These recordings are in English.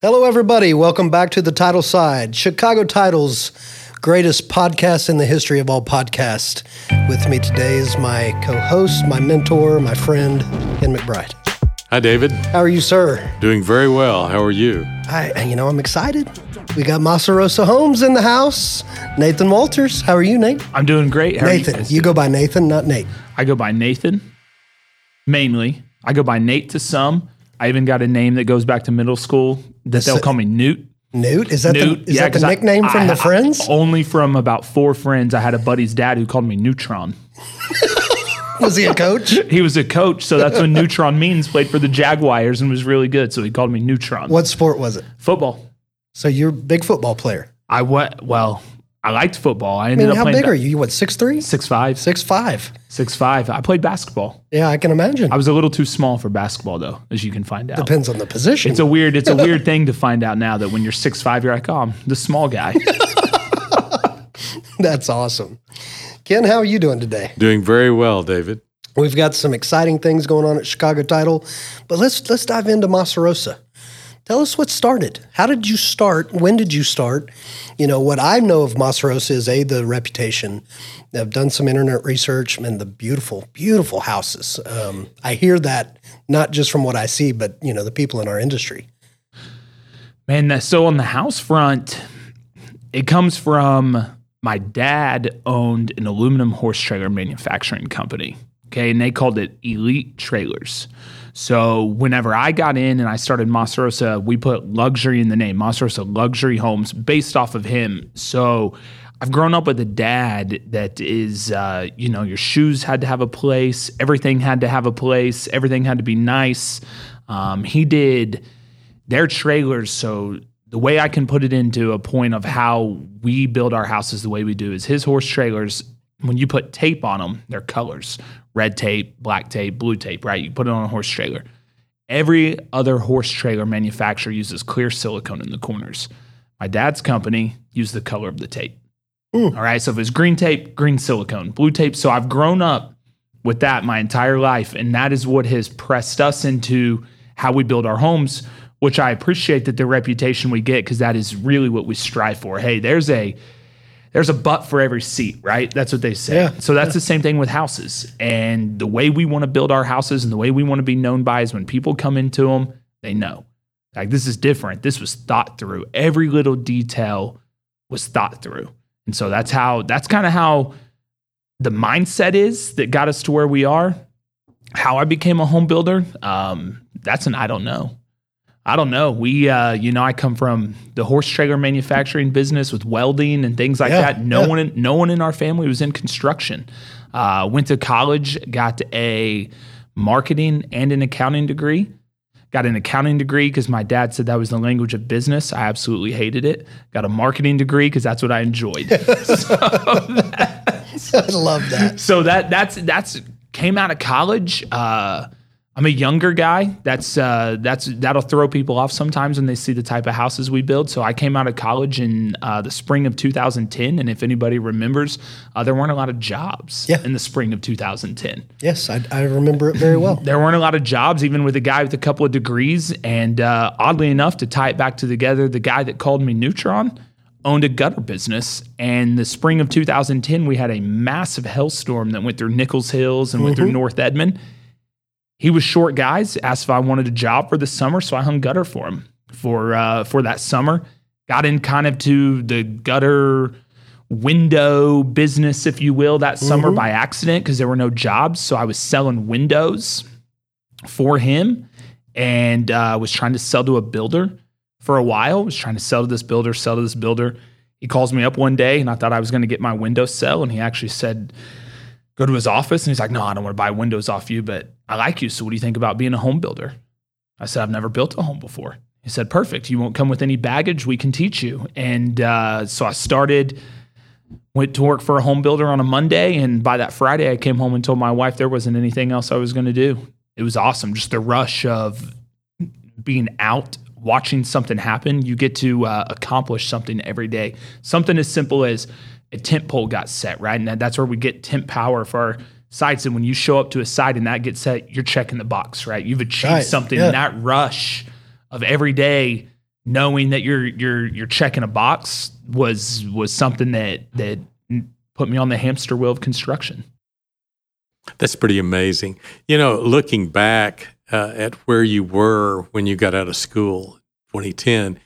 Hello, everybody. Welcome back to the title side, Chicago Titles, greatest podcast in the history of all podcasts. With me today is my co host, my mentor, my friend, Ken McBride. Hi, David. How are you, sir? Doing very well. How are you? I, you know, I'm excited. We got Masarosa Homes in the house. Nathan Walters. How are you, Nate? I'm doing great. How Nathan. guys You, doing? go by Nathan, not Nate. I go by Nathan, mainly. I go by Nate to some. I even got a name that goes back to middle school that they'll call me Newt. Newt? Is that Newt. the, is that the 'cause I- nickname from I- the I- friends? only from about four friends. I had a buddy's dad who called me Neutron. Was he a coach? He was a coach, so that's what Neutron means. Played for the Jaguars and was really good, so he called me Neutron. what sport was it? Football. So you're a big football player. I went well. I liked football. I I mean, up how playing big ba- are you? You what, six three? Six five. Six five. Six five. I played basketball. Yeah, I can imagine. I was a little too small for basketball, though, as you can find out. Depends on the position. It's a weird, it's a weird thing to find out now that when you're six five, you're like, oh, I'm the small guy. That's awesome. Ken, how are you doing today? Doing very well, David. We've got some exciting things going on at Chicago Title, but let's let's dive into Masarosa. Tell us what started. How did you start? When did you start? You know, what I know of Masarosa is A, the reputation. I've done some internet research and the beautiful, beautiful houses. Um, I hear that not just from what I see, but, you know, the people in our industry. Man, so on the house front, it comes from my dad owned an aluminum horse trailer manufacturing company. Okay, and they called it Elite Trailers. So whenever I got in and I started Masarosa, we put luxury in the name, Masarosa Luxury Homes, based off of him. So I've grown up with a dad that is, uh, you know, your shoes had to have a place, everything had to have a place, everything had to be nice. Um, he did their trailers. So the way I can put it into a point of how we build our houses the way we do is his horse trailers. When you put tape on them, they're colors: red tape, black tape, blue tape. Right? You put it on a horse trailer. Every other horse trailer manufacturer uses clear silicone in the corners. My dad's company used the color of the tape. All right. So if it's green tape, green silicone, blue tape. So I've grown up with that my entire life. And that is what has pressed us into how we build our homes, which I appreciate that the reputation we get because that is really what we strive for. Hey, there's a there's a butt for every seat, right? That's what they say. Yeah. So that's the same thing with houses. And the way we want to build our houses and the way we want to be known by is when people come into them, they know. Like this is different. This was thought through. Every little detail was thought through. And so that's how that's kind of how the mindset is that got us to where we are. How I became a home builder, um, that's an I don't know. I don't know. We, uh, you know, I come from the horse trailer manufacturing business with welding and things like Yeah, that. No yeah. one, in, no one in our family was in construction. Uh, went to college, got a marketing and an accounting degree. Got an accounting degree because my dad said that was the language of business. I absolutely hated it. Got a marketing degree because that's what I enjoyed. I love that. so that that's that's came out of college. Uh, I'm a younger guy. That's uh, that's that'll throw people off sometimes when they see the type of houses we build. So I came out of college in uh, the spring of 2010, and if anybody remembers, uh, there weren't a lot of jobs Yeah. in the spring of 2010 Yes, I, I remember it very well. there weren't a lot of jobs, even with a guy with a couple of degrees. And uh, oddly enough, to tie it back to together, the guy that called me Neutron owned a gutter business. And the spring of 2010, we had a massive hailstorm that went through Nichols Hills and went through North Edmond. He was short, guys. Asked if I wanted a job for the summer, so I hung gutter for him for uh, for that summer. Got in kind of to the gutter window business, if you will, that summer by accident because there were no jobs. So I was selling windows for him and uh, was trying to sell to a builder for a while. Was trying to sell to this builder, sell to this builder. He calls me up one day and I thought I was going to get my window sell. And he actually said, go to his office. And he's like, no, I don't want to buy windows off you, but I like you. So what do you think about being a home builder? I said, I've never built a home before. He said, perfect. You won't come with any baggage. We can teach you. And uh, so I started went to work for a home builder on a Monday, and by that Friday, I came home and told my wife there wasn't anything else I was going to do. It was awesome, just the rush of being out, watching something happen. You get to uh, accomplish something every day. Something as simple as a tent pole got set, right? And that's where we get tent power for our sites. And when you show up to a site and that gets set, you're checking the box, right? You've achieved Right, something. yeah. And that rush of every day knowing that you're you're you're checking a box was was something that that put me on the hamster wheel of construction. That's pretty amazing. You know, looking back uh, at where you were when you got out of school, 2010,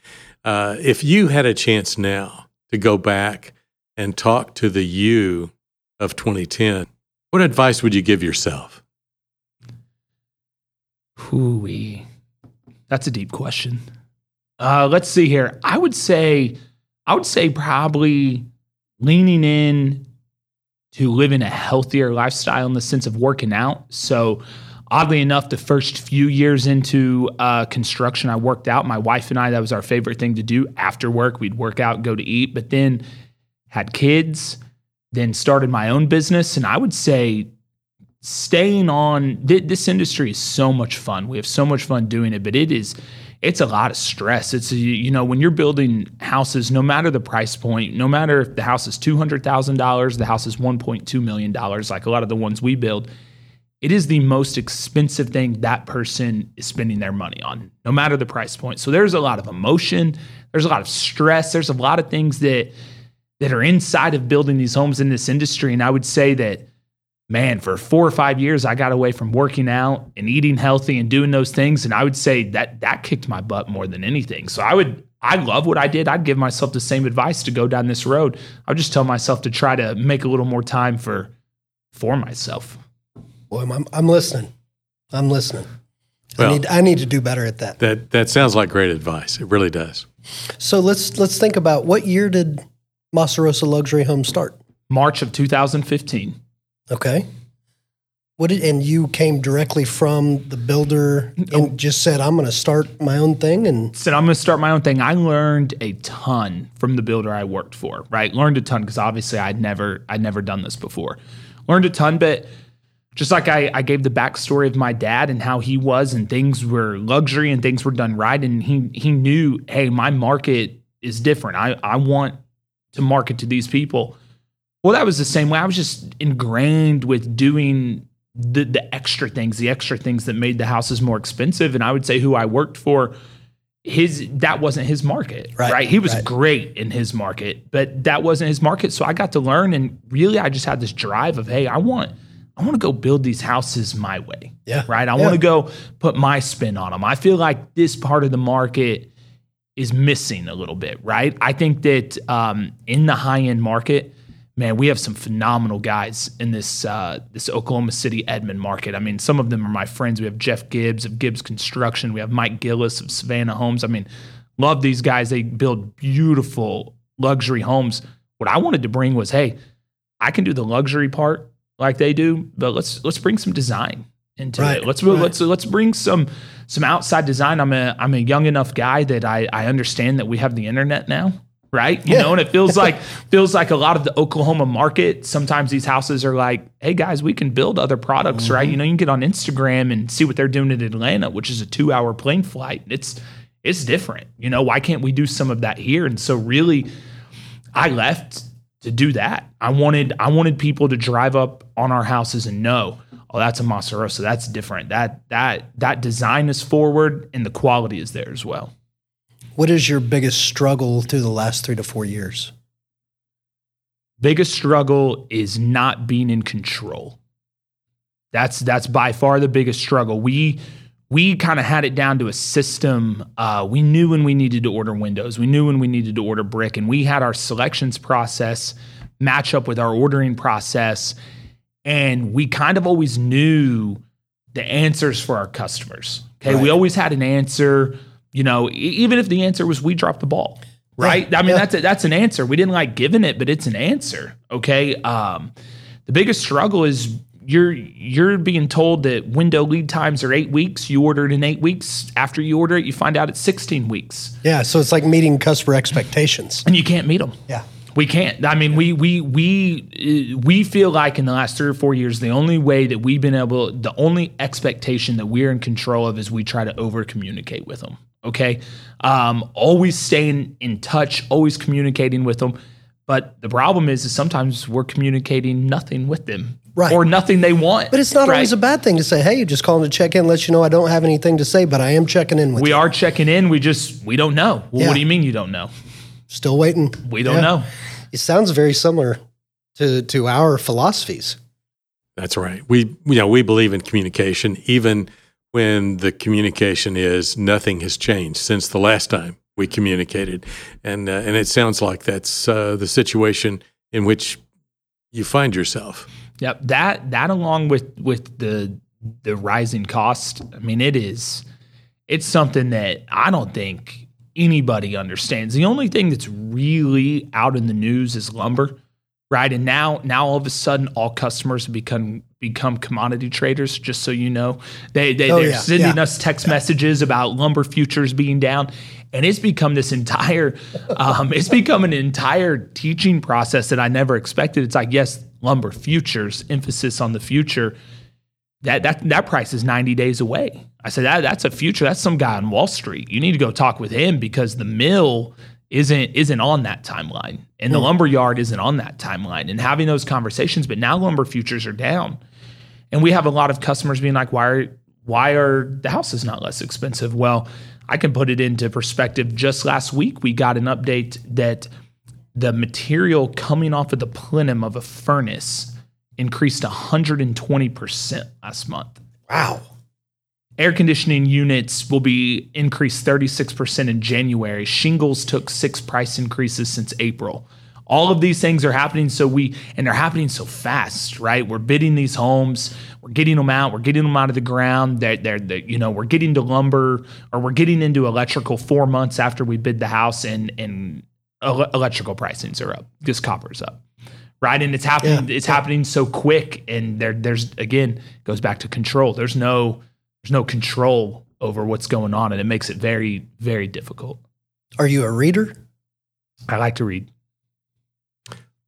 uh, if you had a chance now to go back and talk to the you of 2010, what advice would you give yourself? Hooey. That's a deep question. Uh, let's see here. I would say, I would say probably leaning in to living a healthier lifestyle in the sense of working out. So, oddly enough, the first few years into uh, construction, I worked out. My wife and I, that was our favorite thing to do after work. We'd work out, go to eat, but then had kids, then started my own business. And I would say, staying on th- this industry is so much fun. We have so much fun doing it, but it is it's a lot of stress. It's you know when you're building houses, no matter the price point, no matter if the house is two hundred thousand dollars, the house is one point two million dollars, like a lot of the ones we build. It is the most expensive thing that person is spending their money on, no matter the price point. So there's a lot of emotion, there's a lot of stress, there's a lot of things that that are inside of building these homes in this industry. And I would say that man, for four or five years, I got away from working out and eating healthy and doing those things. And I would say that that kicked my butt more than anything. So I would, I love what I did. I'd give myself the same advice to go down this road. I would just tell myself to try to make a little more time for, for myself. Boy, I'm, I'm listening. I'm listening. Well, I need, I need to do better at that. That that sounds like great advice. It really does. So let's let's think about what year did Masa Rosa Luxury Home start? March of 2015. Okay. What did, and you came directly from the builder and oh. just said, I'm going to start my own thing and said, I'm going to start my own thing. I learned a ton from the builder I worked for, right? Learned a ton because obviously I'd never, I'd never done this before. Learned a ton, but just like I, I gave the backstory of my dad and how he was and things were luxury and things were done right. And he, he knew, hey, my market is different. I, I want to market to these people. Well, that was the same way. I was just ingrained with doing the the extra things, the extra things that made the houses more expensive. And I would say who I worked for, his that wasn't his market. Right. right? He was right. great in his market, but that wasn't his market. So I got to learn and really I just had this drive of, hey, I want I want to go build these houses my way. Yeah. Right. I yeah. want to go put my spin on them. I feel like this part of the market is missing a little bit, right? I think that um, in the high end market, man, we have some phenomenal guys in this uh, this Oklahoma City Edmond market. I mean, some of them are my friends. We have Jeff Gibbs of Gibbs Construction. We have Mike Gillis of Savannah Homes. I mean, love these guys. They build beautiful luxury homes. What I wanted to bring was, hey, I can do the luxury part like they do, but let's let's bring some design into right, it. Let's right. let's let's bring some some outside design. I'm a I'm a young enough guy that I I understand that we have the internet now right? You yeah. know, and it feels like feels like a lot of the Oklahoma market. Sometimes these houses are like, "Hey guys, we can build other products, mm-hmm. right?" You know, you can get on Instagram and see what they're doing in Atlanta, which is a two-hour plane flight. It's it's different. You know, why can't we do some of that here? And so, really, I left to do that. I wanted I wanted people to drive up on our houses and know, oh, that's a Masa Rosa. That's different. That that that design is forward and the quality is there as well. What is your biggest struggle through the last three to four years? Biggest struggle is not being in control. That's that's by far the biggest struggle. We we kind of had it down to a system. Uh, we knew when we needed to order windows. We knew when we needed to order brick, and we had our selections process match up with our ordering process, and we kind of always knew the answers for our customers. Okay, right. we always had an answer you know, even if the answer was we dropped the ball, right? Yeah, I mean, yeah. that's a, that's an answer. We didn't like giving it, but it's an answer. Okay. Um, the biggest struggle is you're you're being told that window lead times are eight weeks. You order it in eight weeks. After you order it, you find out it's sixteen weeks. Yeah, so it's like meeting customer expectations, and you can't meet them. Yeah, we can't. I mean, we we we we feel like in the last three or four years, the only way that we've been able, the only expectation that we're in control of is we try to over communicate with them. Okay. Um, always staying in touch, always communicating with them. But the problem is, is sometimes we're communicating nothing with them. Right. or nothing they want. But it's not right? always a bad thing to say, hey, you just calling to check in, let you know I don't have anything to say, but I am checking in with We you. are checking in. We just we don't know. Well, Yeah. What do you mean you don't know? Still waiting. We don't Yeah. know. It sounds very similar to, to our philosophies. That's right. We you know we believe in communication, even when the communication is nothing has changed since the last time we communicated, and uh, and it sounds like that's uh, the situation in which you find yourself. Yep. That that along with with the the rising cost, I mean, it is it's something that I don't think anybody understands. The only thing that's really out in the news is lumber, right? And now now all of a sudden all customers have become become commodity traders, just so you know. They they Oh, they're yeah, sending yeah. us text messages about lumber futures being down. And it's become this entire, um, it's become an entire teaching process that I never expected. It's like, yes, lumber futures, emphasis on the future. That that that price is 90 days away. I said that that's a future. That's some guy on Wall Street. You need to go talk with him because the mill isn't isn't on that timeline. And the mm. lumber yard isn't on that timeline. And having those conversations, but now lumber futures are down. And we have a lot of customers being like, why are why are the houses not less expensive? Well, I can put it into perspective. Just last week, we got an update that the material coming off of the plenum of a furnace increased 120% last month. Wow. Air conditioning units will be increased 36% in January. Shingles took six price increases since April. All of these things are happening so we and they're happening so fast, right? We're bidding these homes, we're getting them out, we're getting them out of the ground. They're, they're, they're you know, we're getting to lumber or we're getting into electrical four months after we bid the house and and ele- electrical pricings are up because copper's up. Right. And it's happening, Yeah. it's happening so quick. And there there's again, goes back to control. There's no there's no control over what's going on and it makes it very very difficult Are you a reader? i like to read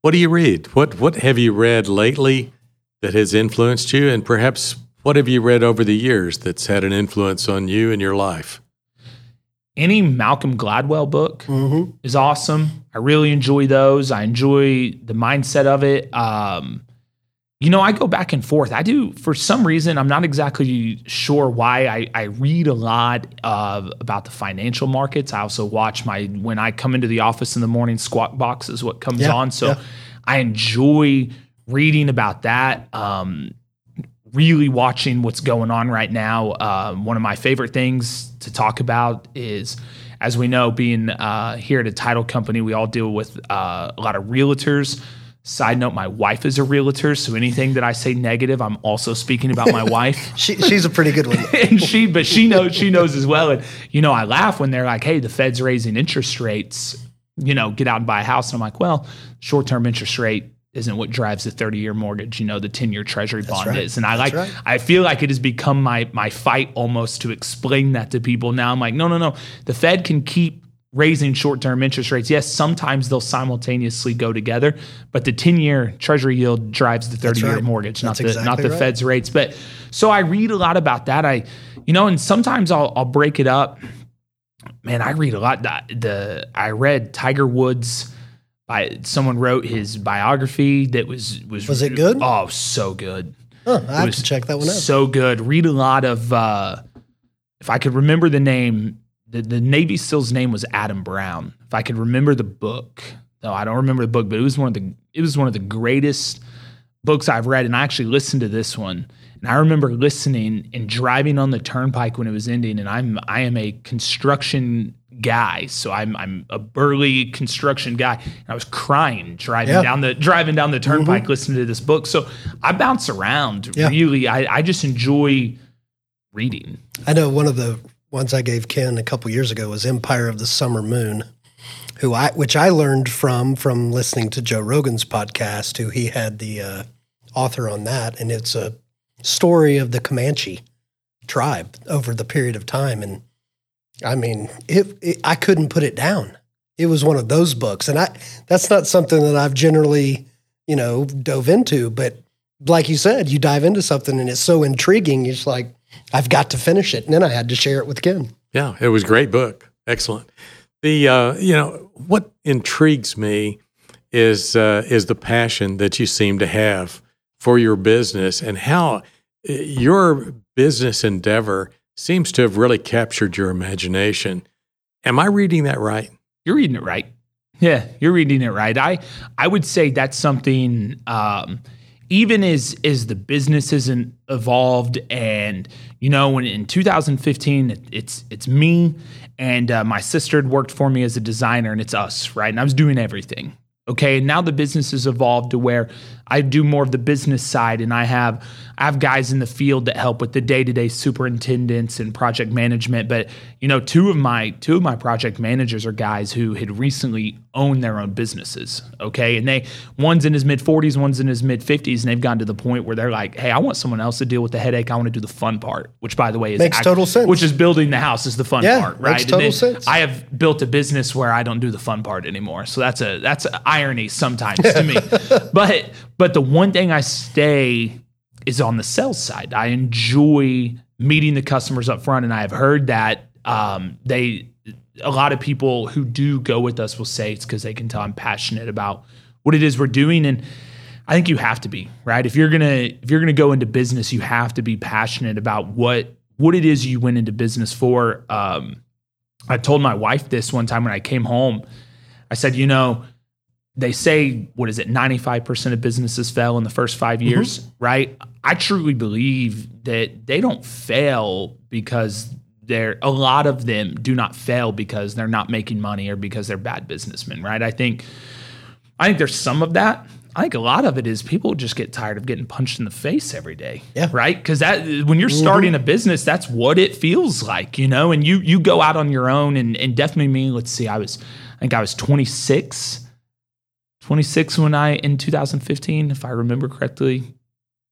What do you read? What what have you read lately that has influenced you, and perhaps what have you read over the years that's had an influence on you and your life? any malcolm gladwell book Mm-hmm. is awesome i really enjoy those i enjoy the mindset of it um, you know i go back and forth i do for some reason i'm not exactly sure why i, I read a lot uh, about the financial markets i also watch my when i come into the office in the morning squawk box is what comes Yeah, on so yeah. i enjoy reading about that um, really watching what's going on right now. Um, one of my favorite things to talk about is, as we know, being uh, here at a title company, we all deal with uh, a lot of realtors. Side note: My wife is a realtor, so anything that I say negative, I'm also speaking about my wife. She, she's a pretty good one. and she, but she knows she knows as well. And you know, I laugh when they're like, "Hey, the Fed's raising interest rates. You know, get out and buy a house." And I'm like, "Well, short-term interest rate." Isn't what drives the 30 year mortgage, you know, the 10 year treasury bond right. is. And I like, right. I feel like it has become my my fight almost to explain that to people. Now I'm like, no, no, no. The Fed can keep raising short-term interest rates. Yes, sometimes they'll simultaneously go together, but the 10-year treasury yield drives the 30-year right. mortgage, not That's the not the right. Fed's rates. But so I read a lot about that. I you know, and sometimes I'll I'll break it up. Man, I read a lot. The, the I read Tiger Woods by someone wrote his biography that was was Was it good? Oh, so good Huh, I have to check that one out. so good. Read a lot of. Uh, if I could remember the name, the, the Navy SEAL's name was Adam Brown. If I could remember the book, no, I don't remember the book, but it was one of the it was one of the greatest books I've read, and I actually listened to this one. And I remember listening and driving on the turnpike when it was ending. And I'm I am a construction guy, so I'm I'm a burly construction guy. And I was crying driving Yeah. down the driving down the mm-hmm. turnpike listening to this book. So I bounce around Yeah. really. I, I just enjoy reading. I know one of the ones I gave Ken a couple years ago was Empire of the Summer Moon, who I which I learned from from listening to Joe Rogan's podcast, who he had the uh, author on that, and it's a story of the Comanche tribe over the period of time, and I mean, it, it I couldn't put it down. It was one of those books, and I that's not something that I've generally you know dove into, but like you said, you dive into something and it's so intriguing. It's like I've got to finish it, and then I had to share it with Ken. Yeah, it was a great book. Excellent. The uh, you know what intrigues me is uh, is the passion that you seem to have for your business and how uh, your business endeavor seems to have really captured your imagination. Am I reading that right? You're reading it right. Yeah, you're reading it right. I I would say that's something um, even as as the business isn't evolved and you know when in 2015 it's it's me and uh, my sister had worked for me as a designer and it's us right? And I was doing everything okay? And now the business has evolved to where I do more of the business side and I have I have guys in the field that help with the day-to-day superintendents and project management but you know two of my two of my project managers are guys who had recently owned their own businesses okay and they one's in his mid 40s one's in his mid 50s and they've gotten to the point where they're like hey I want someone else to deal with the headache I want to do the fun part which by the way is Makes total sense. which is building the house is the fun Yeah, part right makes total sense. I have built a business where I don't do the fun part anymore so that's a that's a irony sometimes to me but but the one thing I stay is on the sales side. I enjoy meeting the customers up front, and I have heard that um, they a lot of people who do go with us will say it's because they can tell I'm passionate about what it is we're doing, and I think you have to be right if you're gonna if you're gonna go into business, you have to be passionate about what what it is you went into business for. Um, I told my wife this one time when I came home. I said, you know, they say what is it 95% of businesses fail in the first 5 mm-hmm. years right? I truly believe that they don't fail because they're a lot of them do not fail because they're not making money or because they're bad businessmen right? I think i think there's some of that. I think a lot of it is people just get tired of getting punched in the face every day Yeah. right? Because that when you're mm-hmm. starting a business that's what it feels like you know? And you you go out on your own and and definitely me let's see i was i think i was 26 26 when I in 2015, if I remember correctly.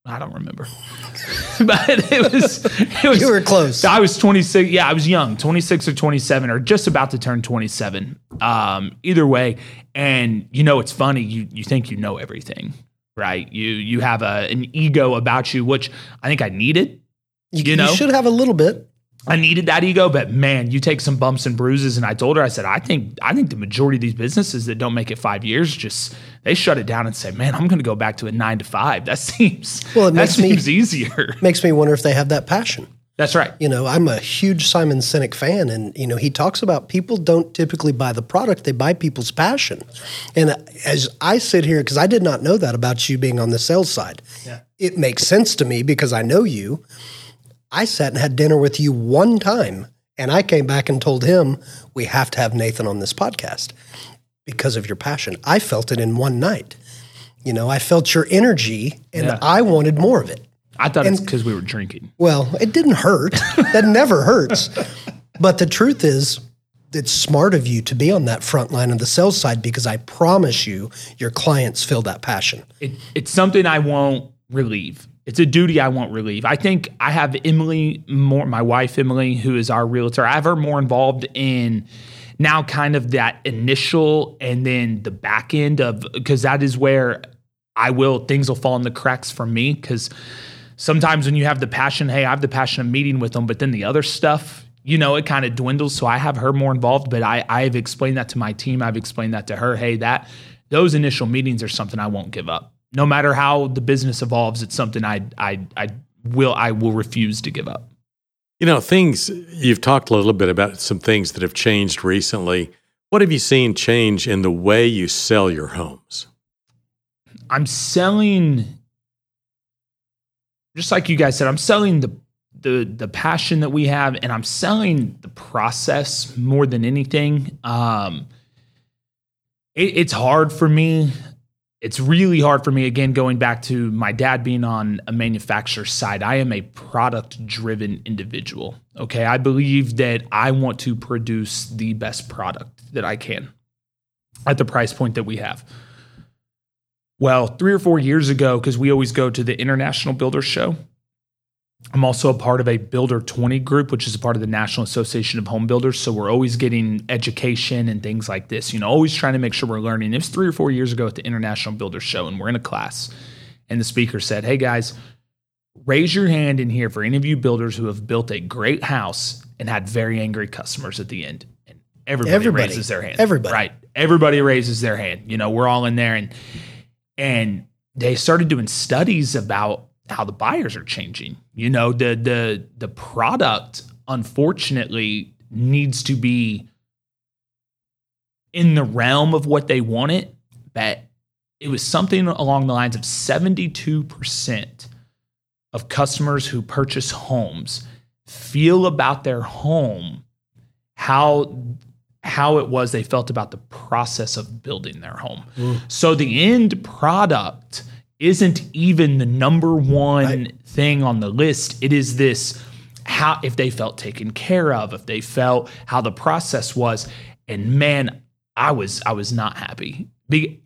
I don't remember, but it was it was You were close. I was 26. Yeah, I was young, 26 or 27, or just about to turn 27. Um, either way, and you know, it's funny. You you think you know everything, right? You you have a an ego about you, which I think I needed. You, you know? you should have a little bit. I needed that ego, but man, you take some bumps and bruises. And I told her, I said, I think I think the majority of these businesses that don't make it five years just they shut it down and say, man, I'm going to go back to a nine to five. That seems Well, it makes me- easier. Makes me wonder if they have that passion. That's right. You know, I'm a huge Simon Sinek fan, and you know, he talks about people don't typically buy the product; they buy people's passion. And as I sit here, because I did not know that about you being on the sales side, Yeah. it makes sense to me because I know you. I sat and had dinner with you one time, and I came back and told him we have to have Nathan on this podcast because of your passion. I felt it in one night. You know, I felt your energy, and Yeah. I wanted more of it. I thought it's because we were drinking. Well, it didn't hurt. that never hurts. But the truth is, it's smart of you to be on that front line of the sales side because I promise you, your clients feel that passion. It, it's something I won't relieve. It's a duty I won't relieve. I think I have Emily more, my wife Emily, who is our realtor. I have her more involved in now kind of that initial and then the back end of because that is where I will things will fall in the cracks for me because sometimes when you have the passion, hey, I have the passion of meeting with them, but then the other stuff, you know, it kind of dwindles. So I have her more involved, but I I've explained that to my team. I've explained that to her. Hey, that those initial meetings are something I won't give up. No matter how the business evolves, it's something I I I will I will refuse to give up. You know, things you've talked a little bit about some things that have changed recently. What have you seen change in the way you sell your homes? I'm selling just like you guys said, I'm selling the the the passion that we have and I'm selling the process more than anything. Um it, it's hard for me. It's really hard for me again going back to my dad being on a manufacturer side. I am a product driven individual. Okay? I believe that I want to produce the best product that I can at the price point that we have. Well, three or four years ago, because we always go to the International Builder Show, I'm also a part of a Builder 20 group, which is a part of the National Association of Home Builders. So we're always getting education and things like this, you know, always trying to make sure we're learning. It was three or four years ago at the International Builder Show, and we're in a class, and the speaker said, Hey guys, raise your hand in here for any of you builders who have built a great house and had very angry customers at the end. And everybody, Everybody. raises their hand. Everybody. Right. Everybody raises their hand. You know, we're all in there and and they started doing studies about how the buyers are changing. You know, the the the product unfortunately needs to be in the realm of what they want it, but it was something along the lines of 72% of customers who purchase homes feel about their home how how it was they felt about the process of building their home. Mm. So the end product isn't even the number one right. thing on the list. It is this how if they felt taken care of, if they felt how the process was. And man, I was I was not happy.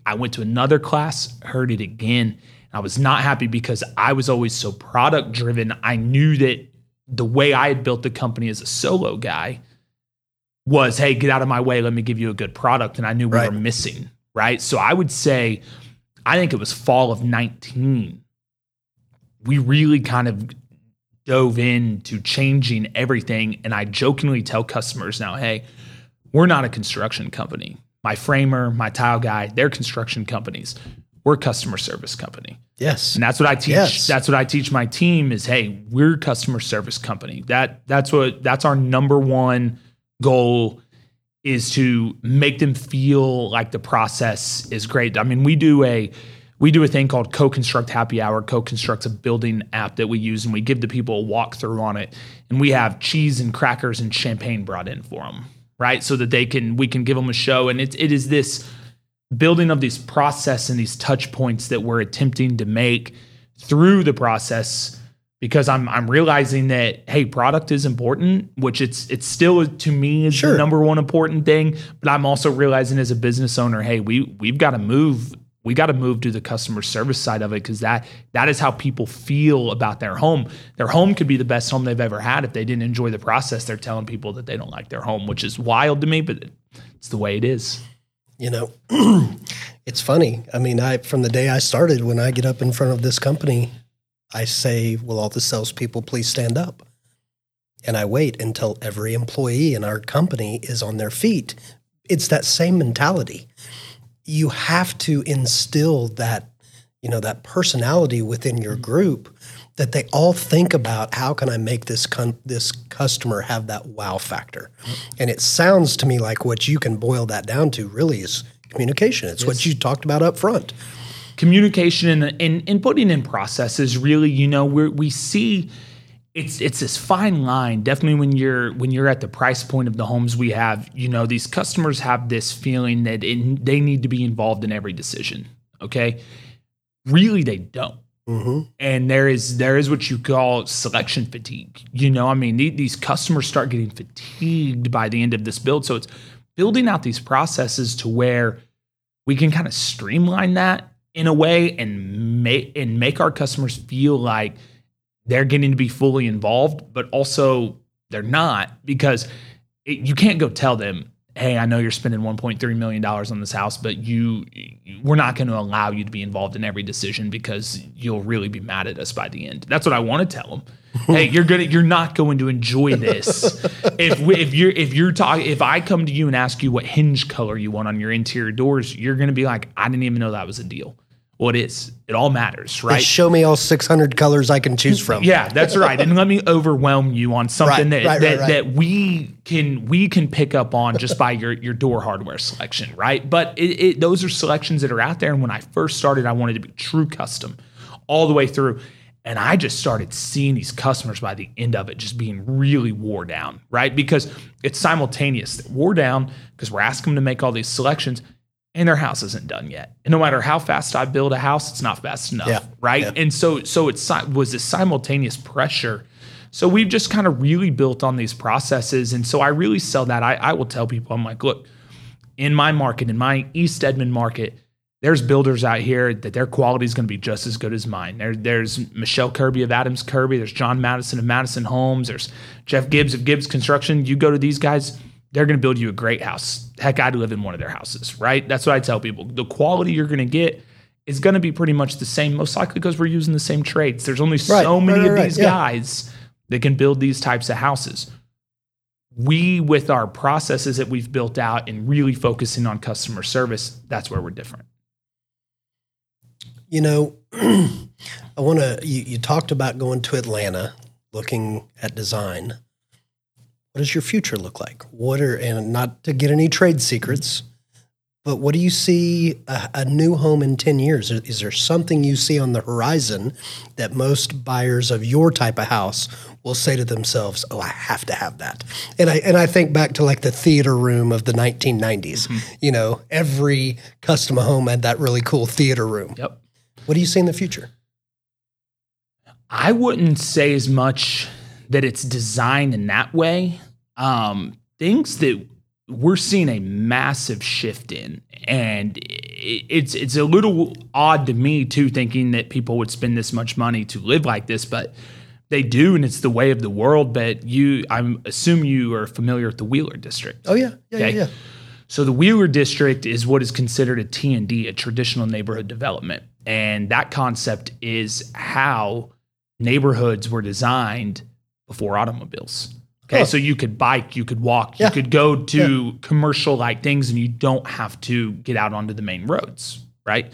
I went to another class, heard it again. I was not happy because I was always so product driven. I knew that the way I had built the company as a solo guy was, hey, get out of my way. Let me give you a good product. And I knew we right. were missing, right? So I would say, I think it was fall of 19. We really kind of dove into changing everything. And I jokingly tell customers now, hey, we're not a construction company. My framer, my tile guy, they're construction companies. We're a customer service company. Yes. And that's what I teach. Yes. That's what I teach my team is hey, we're a customer service company. That that's what that's our number one goal is to make them feel like the process is great. I mean, we do a we do a thing called CoConstruct happy hour CoConstruct's a building app that we use and we give the people a walkthrough on it. And we have cheese and crackers and champagne brought in for them right? So that they can we can give them a show. And it, it is this building of these process and these touch points that we're attempting to make through the process because I'm I'm realizing that hey, product is important, which it's it's still to me is sure. the number one important thing. But I'm also realizing as a business owner, hey, we we've got to move. We got to move to the customer service side of it because that that is how people feel about their home. Their home could be the best home they've ever had if they didn't enjoy the process. They're telling people that they don't like their home, which is wild to me, but it's the way it is. You know, it's funny. I mean, I from the day I started, when I get up in front of this company, I say, Will all the salespeople please stand up? And I wait until every employee in our company is on their feet. It's that same mentality. You have to instill that, you know, that personality within your mm-hmm. group that they all think about how can I make this con- this customer have that wow factor. And it sounds to me like what you can boil that down to really is communication. It's yes. what you talked about up front communication and, and, and putting in processes really you know we we see it's it's this fine line. Definitely when you're when you're at the price point of the homes we have you know these customers have this feeling that it, they need to be involved in every decision okay? Really they don't. Mm-hmm. and there is there is what you call selection fatigue you know? I mean these customers start getting fatigued by the end of this build. So it's building out these processes to where we can kind of streamline that in a way and make and make our customers feel like they're getting to be fully involved, but also they're not because it, you can't go tell them, "Hey, I know you're spending 1.3 million dollars on this house, but you we're not going to allow you to be involved in every decision because you'll really be mad at us by the end." That's what I want to tell them. hey, you're gonna you're not going to enjoy this if we, if you're if you're talking if I come to you and ask you what hinge color you want on your interior doors, you're going to be like, "I didn't even know that was a deal." It is. It all matters, right? show me all 600 colors I can choose from. yeah, that's right. And let me overwhelm you on something right, that right, that, right, that we can we can pick up on just by your your door hardware selection, right? But it, it, those are selections that are out there. And when I first started, I wanted to be true custom, all the way through. And I just started seeing these customers by the end of it just being really wore down, right? Because it's simultaneous. Wore down because we're asking them to make all these selections and their house isn't done yet. And no matter how fast I build a house, it's not fast enough, yeah, right? Yeah. And so so it was this simultaneous pressure. So we've just kind of really built on these processes, and so I really sell that. I, I will tell people, I'm like, look, in my market, in my East Edmond market, there's builders out here that their quality is going to be just as good as mine. There, there's Michelle Kirby of Adams Kirby. There's John Madison of Madison Homes. There's Jeff Gibbs of Gibbs Construction. You go to these guys, they're going to build you a great house. Heck, I'd live in one of their houses, right? That's what I tell people. The quality you're going to get is going to be pretty much the same, most likely because we're using the same trades. There's only right, so many right, right, of these guys that can build these types of houses. We, with our processes that we've built out and really focusing on customer service, that's where we're different. You know, I want to. You, you talked about going to Atlanta, looking at design. What does your future look like? What are and not to get any trade secrets, but what do you see a, a new home in ten years? Is, is there something you see on the horizon that most buyers of your type of house will say to themselves, "Oh, I have to have that." And I and I think back to like the theater room of the 1990s. Mm-hmm. You know, every custom home had that really cool theater room. Yep. What do you see in the future? I wouldn't say as much that it's designed in that way. Um, things that we're seeing a massive shift in, and it's it's a little odd to me too, thinking that people would spend this much money to live like this, but they do, and it's the way of the world. But you, I'm assume you are familiar with the Wheeler District. Oh yeah, yeah, Okay. yeah, yeah. So the Wheeler District is what is considered a T&D, a traditional neighborhood development. And that concept is how neighborhoods were designed before automobiles. Okay, Oh. so you could bike, you could walk, Yeah. you could go to commercial like things and you don't have to get out onto the main roads, right?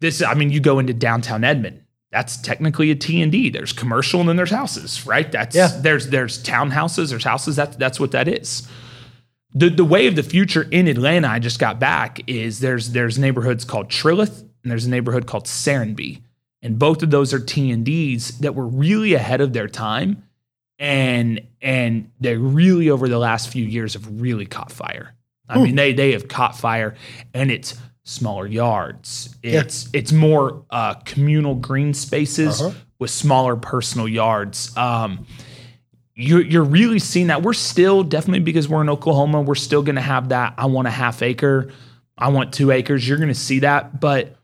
This I mean you go into downtown Edmond. That's technically a T&D. There's commercial and then there's houses, right? That's Yeah. there's there's townhouses, there's houses, that's that's what that is the the way of the future in Atlanta, I just got back, is there's there's neighborhoods called Trilith and there's a neighborhood called Serenbe. And both of those are T and Ds that were really ahead of their time. And and they really over the last few years have really caught fire. I mean, they they have caught fire and it's smaller yards. It's it's more uh, communal green spaces Uh-huh. with smaller personal yards. Um, you're, you're really seeing that. We're still definitely because we're in Oklahoma, we're still going to have that. I want a half acre. I want two acres. You're going to see that. But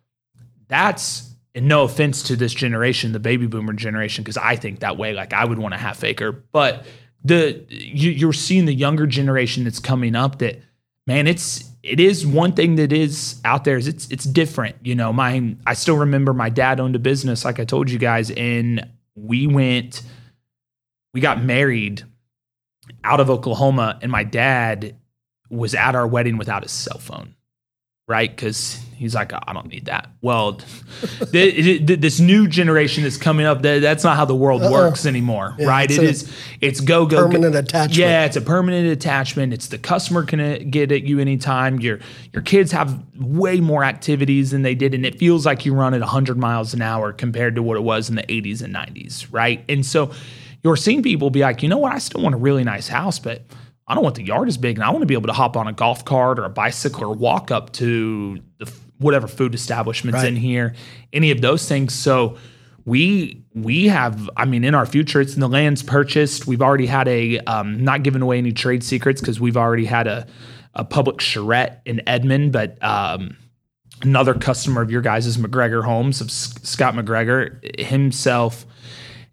that's, and no offense to this generation, the baby boomer generation, because I think that way. Like I would want a half acre. But the you, you're seeing the younger generation that's coming up that, man, it's, it is one thing that is out there is it's it's different. You know, my I still remember my dad owned a business, like I told you guys, and we went we got married out of Oklahoma, and my dad was at our wedding without his cell phone, right? Because he's like, I don't need that. Well, th- th- this new generation that's coming up, th- that's not how the world works anymore, Yeah, right? it's It it's go go Permanent attachment. yeah, it's a permanent attachment. It's the customer can uh, get at you anytime. Your your kids have way more activities than they did, and it feels like you run at 100 miles an hour compared to what it was in the 80s and 90s, right? And so you're seeing people be like, you know what? I still want a really nice house, but I don't want the yard as big, and I want to be able to hop on a golf cart or a bicycle or walk up to the whatever food establishments Right. in here, any of those things. So we we have i mean in our future it's in the lands purchased we've already had a um, not giving away any trade secrets because we've already had a, a public charrette in edmond but um, another customer of your guys is mcgregor homes of S- scott mcgregor himself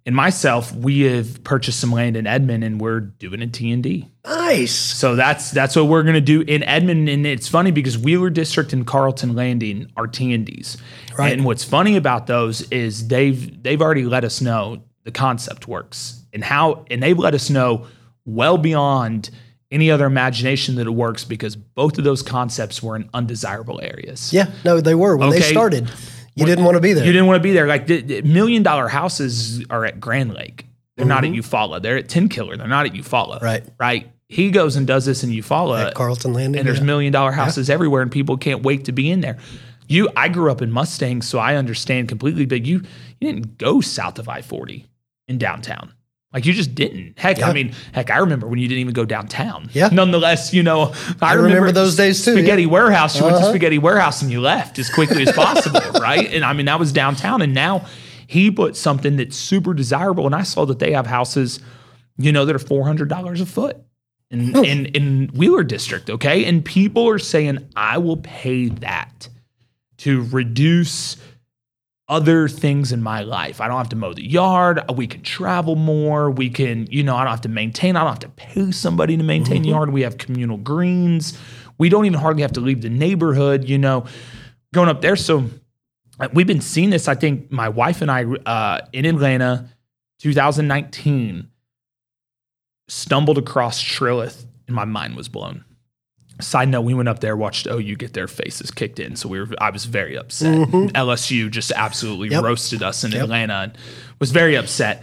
and myself we have purchased some land in edmond and we're doing a t&d Nice. so that's that's what we're gonna do in Edmond, and it's funny because Wheeler District and Carlton Landing are T and Ds. Right. And what's funny about those is they've they've already let us know the concept works and how, and they've let us know well beyond any other imagination that it works because both of those concepts were in undesirable areas. Yeah, no, they were when they started. You didn't want to be there. You didn't want to be there. Like the, the million dollar houses are at Grand Lake. They're not at mm-hmm. Eufaula. They're at Tenkiller. They're not at Eufaula. Right. Right. He goes and does this in Eufaula. At Carlton Landing. and there's yeah. million dollar houses everywhere and people can't wait to be in there. You I grew up in Mustang, so I understand completely, but you you didn't go south of I-40 in downtown. Like you just didn't. Heck, Yeah. I mean, heck, I remember when you didn't even go downtown. Yeah. Nonetheless, you know, I, remember those days too, Spaghetti yeah. Warehouse. You went to Uh-huh. Spaghetti Warehouse and you left as quickly as possible, right? And I mean, that was downtown. And now he put something that's super desirable. And I saw that they have houses, you know, that are four hundred dollars a foot in, in in Wheeler District. Okay, and people are saying, I will pay that to reduce other things in my life. I don't have to mow the yard. We can travel more. We can, you know, I don't have to maintain. I don't have to pay somebody to maintain the yard. We have communal greens. We don't even hardly have to leave the neighborhood, you know, going up there. So uh, we've been seeing this. I think my wife and I uh, in Atlanta, 2019, stumbled across Trilith and my mind was blown. Side note: We went up there, watched OU get their faces kicked in, so we were. I was very upset. Mm-hmm. LSU just absolutely Yep. roasted us in Atlanta, and was very upset.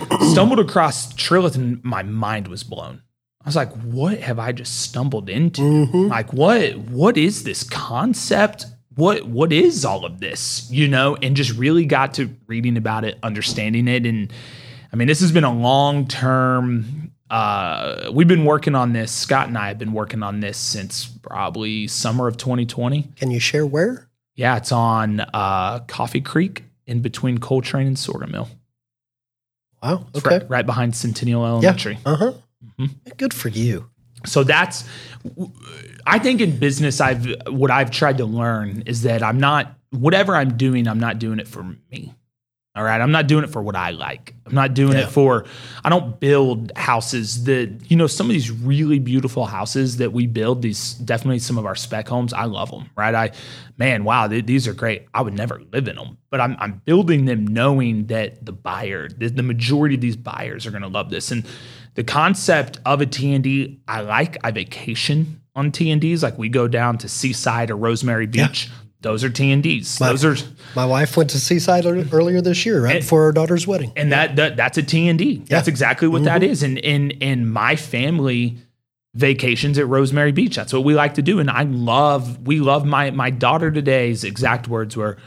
Stumbled across Trilith and my mind was blown. I was like, "What have I just stumbled into? Mm-hmm. Like, what? What is this concept? What? What is all of this? You know?" And just really got to reading about it, understanding it, and I mean, this has been a long term. Uh, we've been working on this. Scott and I have been working on this since probably summer of 2020. Can you share where? Yeah, it's on uh, Coffee Creek in between Coltrane and Sorghum Mill. Wow. It's Okay. right, right behind Centennial Yeah. Elementary. Uh huh. Mm-hmm. Good for you. So that's, I think in business, I've what I've tried to learn is that I'm not whatever I'm doing, I'm not doing it for me. All right, I'm not doing it for what I like. I'm not doing Yeah. it for. I don't build houses that you know some of these really beautiful houses that we build. These definitely some of our spec homes. I love them. Right, I man, wow, th- these are great. I would never live in them, but I'm I'm building them knowing that the buyer, the, the majority of these buyers are going to love this. And the concept of a T&D, I like. I vacation on T&Ds. Like we go down to Seaside or Rosemary Beach. Those are T&Ds. Those are My wife went to Seaside earlier this year, right before her daughter's wedding. and that, that that's a T&D. That's exactly what that mm-hmm. is. And in in my family vacations at Rosemary Beach. That's what we like to do. And I love we love my my daughter today's exact words were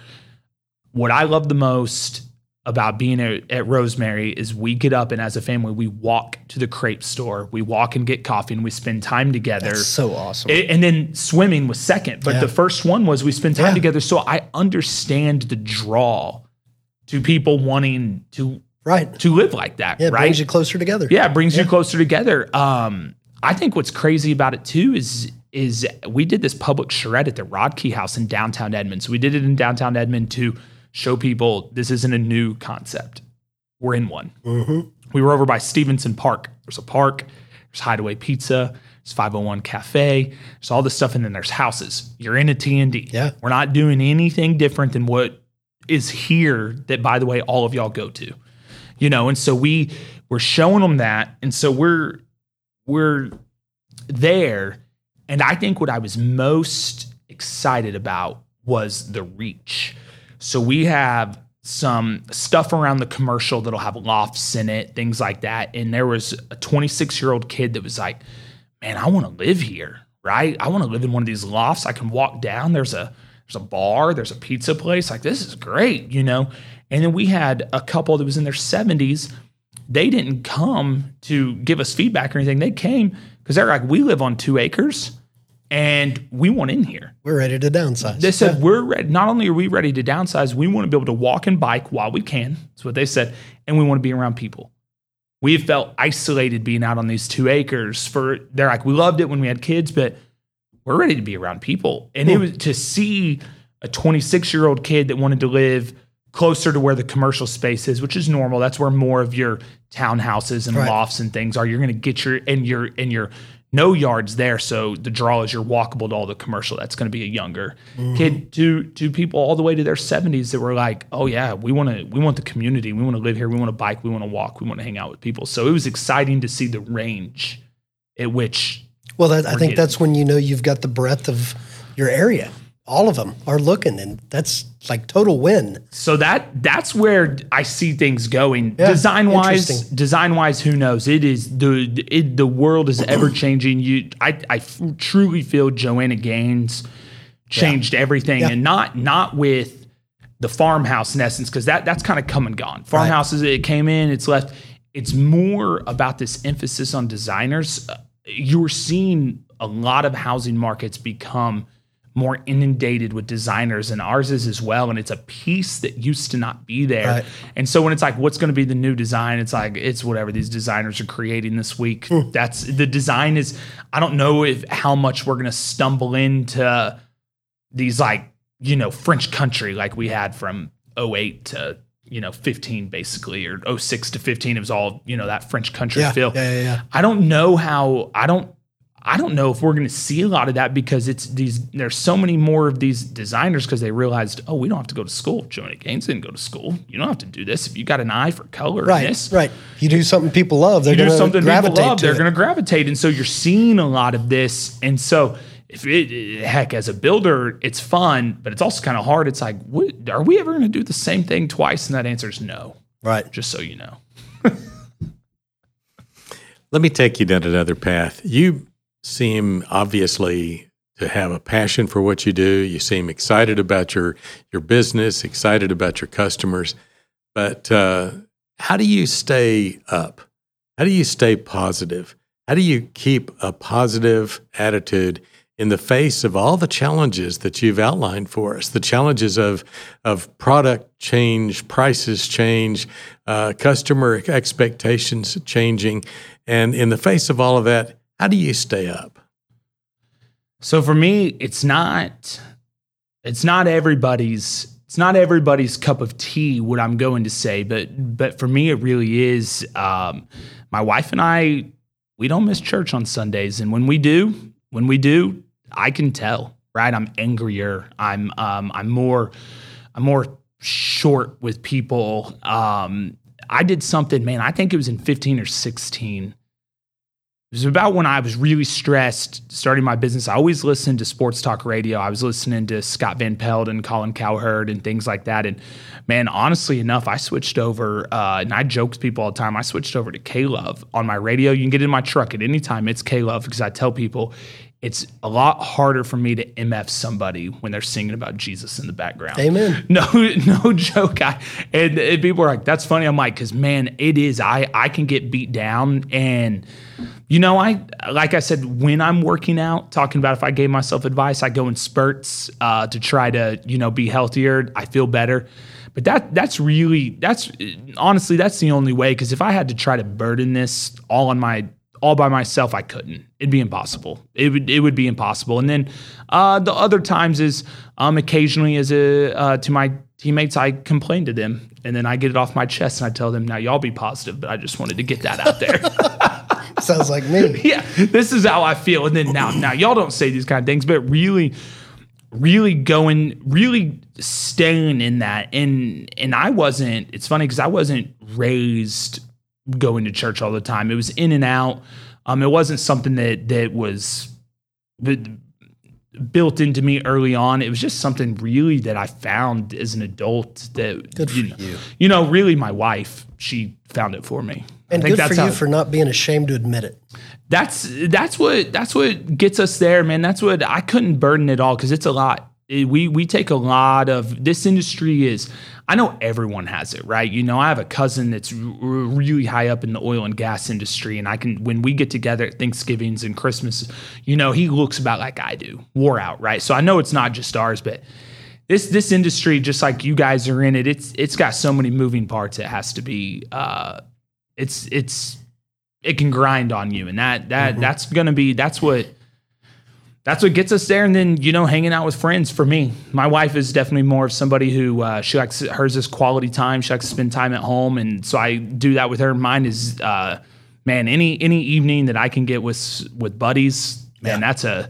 what I love the most about being at, at Rosemary is we get up and as a family we walk to the crepe store, we walk and get coffee and we spend time together. That's So awesome. A- and then swimming was second, but Yeah. the first one was we spend time Yeah. together. So I understand the draw to people wanting to right. to live like that, Yeah, it right? brings you closer together. yeah, it brings you closer together. Um, I think what's crazy about it too is is we did this public charrette at the Rodkey House in downtown Edmond. So we did it in downtown Edmond to show people this isn't a new concept. We're in one. Mm-hmm. We were over by Stephenson Park. There's a park. There's Hideaway Pizza. There's 501 Cafe. There's all this stuff, and then there's houses. You're in a T&D. Yeah. We're not doing anything different than what is here. That, by the way, all of y'all go to. You know, and so we we're showing them that, and so we're we're there. And I think what I was most excited about was the reach. So we have some stuff around the commercial that'll have lofts in it, things like that. And there was a 26 year old kid that was like, man, I want to live here, right? I want to live in one of these lofts. I can walk down. There's a there's a bar, there's a pizza place. Like this is great, you know. And then we had a couple that was in their 70s. They didn't come to give us feedback or anything. They came because they're like, we live on two acres and we want in here. We're ready to downsize. They said we're ready. Not only are we ready to downsize, we want to be able to walk and bike while we can. That's what they said, and we want to be around people. We felt isolated being out on these two acres. For they're like, we loved it when we had kids, but we're ready to be around people. And it was to see a 26 year old kid that wanted to live closer to where the commercial space is, which is normal. That's where more of your townhouses and Right. lofts and things are. You're going to get your and your and your no yards there. So the draw is you're walkable to all the commercial. That's going to be a younger mm-hmm. kid to to people all the way to their 70s that were like, oh yeah, we want to we want the community. We want to live here. We want to bike. We want to walk. We want to hang out with people. So it was exciting to see the range at which well, that, I think getting- that's when you know you've got the breadth of your area. All of them are looking, and that's like total win. So that that's where I see things going. Yeah, design wise, design wise, who knows? It is the it, the world is ever changing. You, I, I f- truly feel Joanna Gaines changed everything, Yeah. and not not with the farmhouse in essence, because that that's kind of come and gone. Farmhouses, it came in, it's left. It's more about this emphasis on designers. Uh, You're seeing a lot of housing markets become more inundated with designers and ours is as well and it's a piece that used to not be there Right. and so when it's like what's going to be the new design it's like it's whatever these designers are creating this week Hmm. that's the design is i don't know if how much we're going to stumble into these like you know french country like we had from 08 to you know 15 basically or 06 to 15 it was all you know that french country Yeah, feel yeah, yeah, yeah. I don't know how I don't I don't know if we're going to see a lot of that because it's these. There's so many more of these designers because they realized, oh, we don't have to go to school. Joanna Gaines didn't go to school. You don't have to do this if you got an eye for color. Right, this, right. You do something people love, they're you do going to something gravitate people love, to they're going to gravitate. And so you're seeing a lot of this. And so, if it, heck, as a builder, it's fun, but it's also kind of hard. It's like, what, are we ever going to do the same thing twice? And that answer is no, right. just so you know. Let me take you down another path. You seem obviously to have a passion for what you do. You seem excited about your your business, excited about your customers. But uh, how do you stay up? How do you stay positive? How do you keep a positive attitude in the face of all the challenges that you've outlined for us? The challenges of of product change, prices change, uh, customer expectations changing, and in the face of all of that, how do you stay up? So for me, it's not it's not everybody's it's not everybody's cup of tea what I'm going to say, but but for me it really is. Um, my wife and I we don't miss church on Sundays, and when we do, when we do, I can tell. Right, I'm angrier. I'm um, I'm more I'm more short with people. Um, I did something, man. I think it was in 15 or 16 it was about when I was really stressed starting my business. I always listened to sports talk radio. I was listening to Scott Van Pelt and Colin Cowherd and things like that. And man, honestly enough, I switched over, uh, and I joke to people all the time. I switched over to K Love on my radio. You can get in my truck at any time. It's K Love because I tell people it's a lot harder for me to MF somebody when they're singing about Jesus in the background. Amen. No, no joke. I, and, and people are like, "That's funny." I'm like, "Cause man, it is. I I can get beat down, and you know, I like I said when I'm working out, talking about if I gave myself advice, I go in spurts uh, to try to you know be healthier. I feel better, but that that's really that's honestly that's the only way. Because if I had to try to burden this all on my all by myself, I couldn't. It'd be impossible. It would it would be impossible. And then uh, the other times is um, occasionally as a uh, to my teammates, I complain to them, and then I get it off my chest, and I tell them, "Now y'all be positive." But I just wanted to get that out there. Sounds like me. yeah, this is how I feel. And then now, now y'all don't say these kind of things, but really, really going, really staying in that. And and I wasn't. It's funny because I wasn't raised going to church all the time. It was in and out. Um, it wasn't something that that was built into me early on. It was just something really that I found as an adult that Good for you, know, you. you know, really my wife, she found it for me. And I think good that's for you for not being ashamed to admit it. that's that's what that's what gets us there, man. That's what I couldn't burden it all because it's a lot. It- we we take a lot of this industry is. I know everyone has it, right? You know, I have a cousin that's r- really high up in the oil and gas industry, and I can when we get together at Thanksgivings and Christmas, you know, he looks about like I do, wore out, right? So I know it's not just ours, but this this industry, just like you guys are in it, it's it's got so many moving parts. It has to be. Uh, it's it's it can grind on you and that that that's gonna be that's what that's what gets us there and then you know hanging out with friends. For me my wife is definitely more of somebody who uh, she likes hers is quality time. She likes to spend time at home and so i do that with her. Mine is uh, man any any evening that i can get with with buddies man Yeah. that's a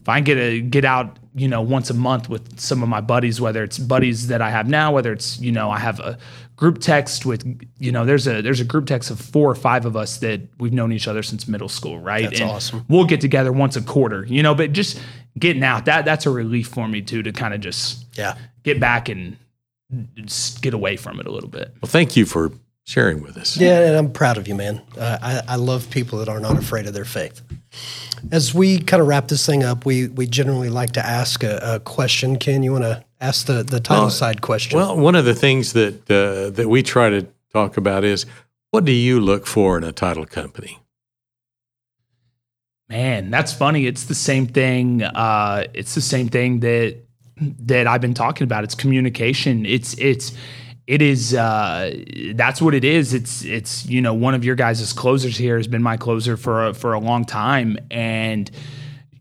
if I get a get out, you know, once a month with some of my buddies, whether it's buddies that I have now, whether it's you know I have a group text with you know there's a there's a group text of four or five of us that we've known each other since middle school, right? That's awesome. We'll get together once a quarter, you know, but just getting out that that's a relief for me too to kind of just Yeah. get back and just get away from it a little bit. Well, thank you for sharing with us. Yeah, and I'm proud of you, man. Uh, I, I love people that are not afraid of their faith. As we kind of wrap this thing up, we we generally like to ask a, a question. Ken, you want to ask the the title Well, side question? Well, one of the things that uh, that we try to talk about is what do you look for in a title company? Man, that's funny. It's the same thing. Uh, it's the same thing that that I've been talking about. It's communication. It's it's it is uh, that's what it is. It's it's you know one of your guys' closers here has been my closer for a, for a long time, and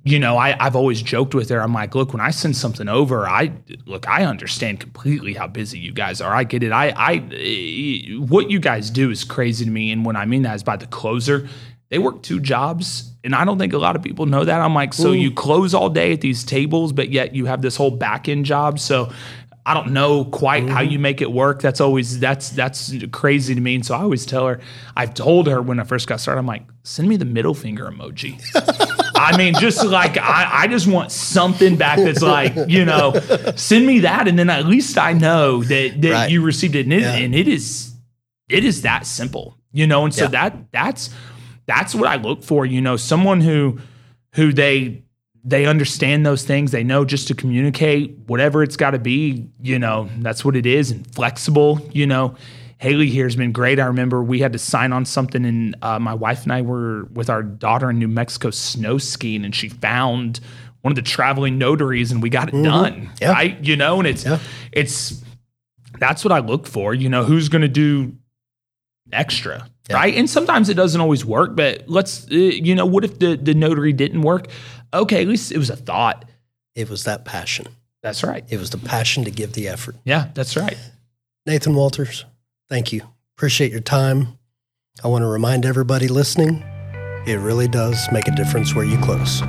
you know I I've always joked with her. I'm like, look, when I send something over, I look, I understand completely how busy you guys are. I get it. I I eh, what you guys do is crazy to me, and what I mean that is by the closer they work two jobs. And I don't think a lot of people know that. I'm like, so mm. you close all day at these tables, but yet you have this whole back end job. So I don't know quite how mm-hmm. you make it work. That's always that's that's crazy to me. And so I always tell her, I've told her when I first got started, I'm like, send me the middle finger emoji. I mean, just like I, I just want something back that's like, you know, send me that, and then at least I know that that Right. you received it, and it, Yeah. and it is it is that simple, you know. And so Yeah. that that's that's what I look for, you know, someone who who they they understand those things. They know just to communicate whatever it's got to be, you know, that's what it is and flexible, you know. Haley here has been great. I remember we had to sign on something, and uh, my wife and I were with our daughter in New Mexico snow skiing, and she found one of the traveling notaries, and we got it done. Yeah. Right, you know, and it's Yeah. it's that's what I look for. You know, who's going to do extra, right? And sometimes it doesn't always work, but let's, uh, you know, what if the the notary didn't work? Okay, at least it was a thought. It was that passion. That's right. It was the passion to give the effort. Yeah, that's right. Nathan Walters, thank you. Appreciate your time. I want to remind everybody listening, it really does make a difference where you close.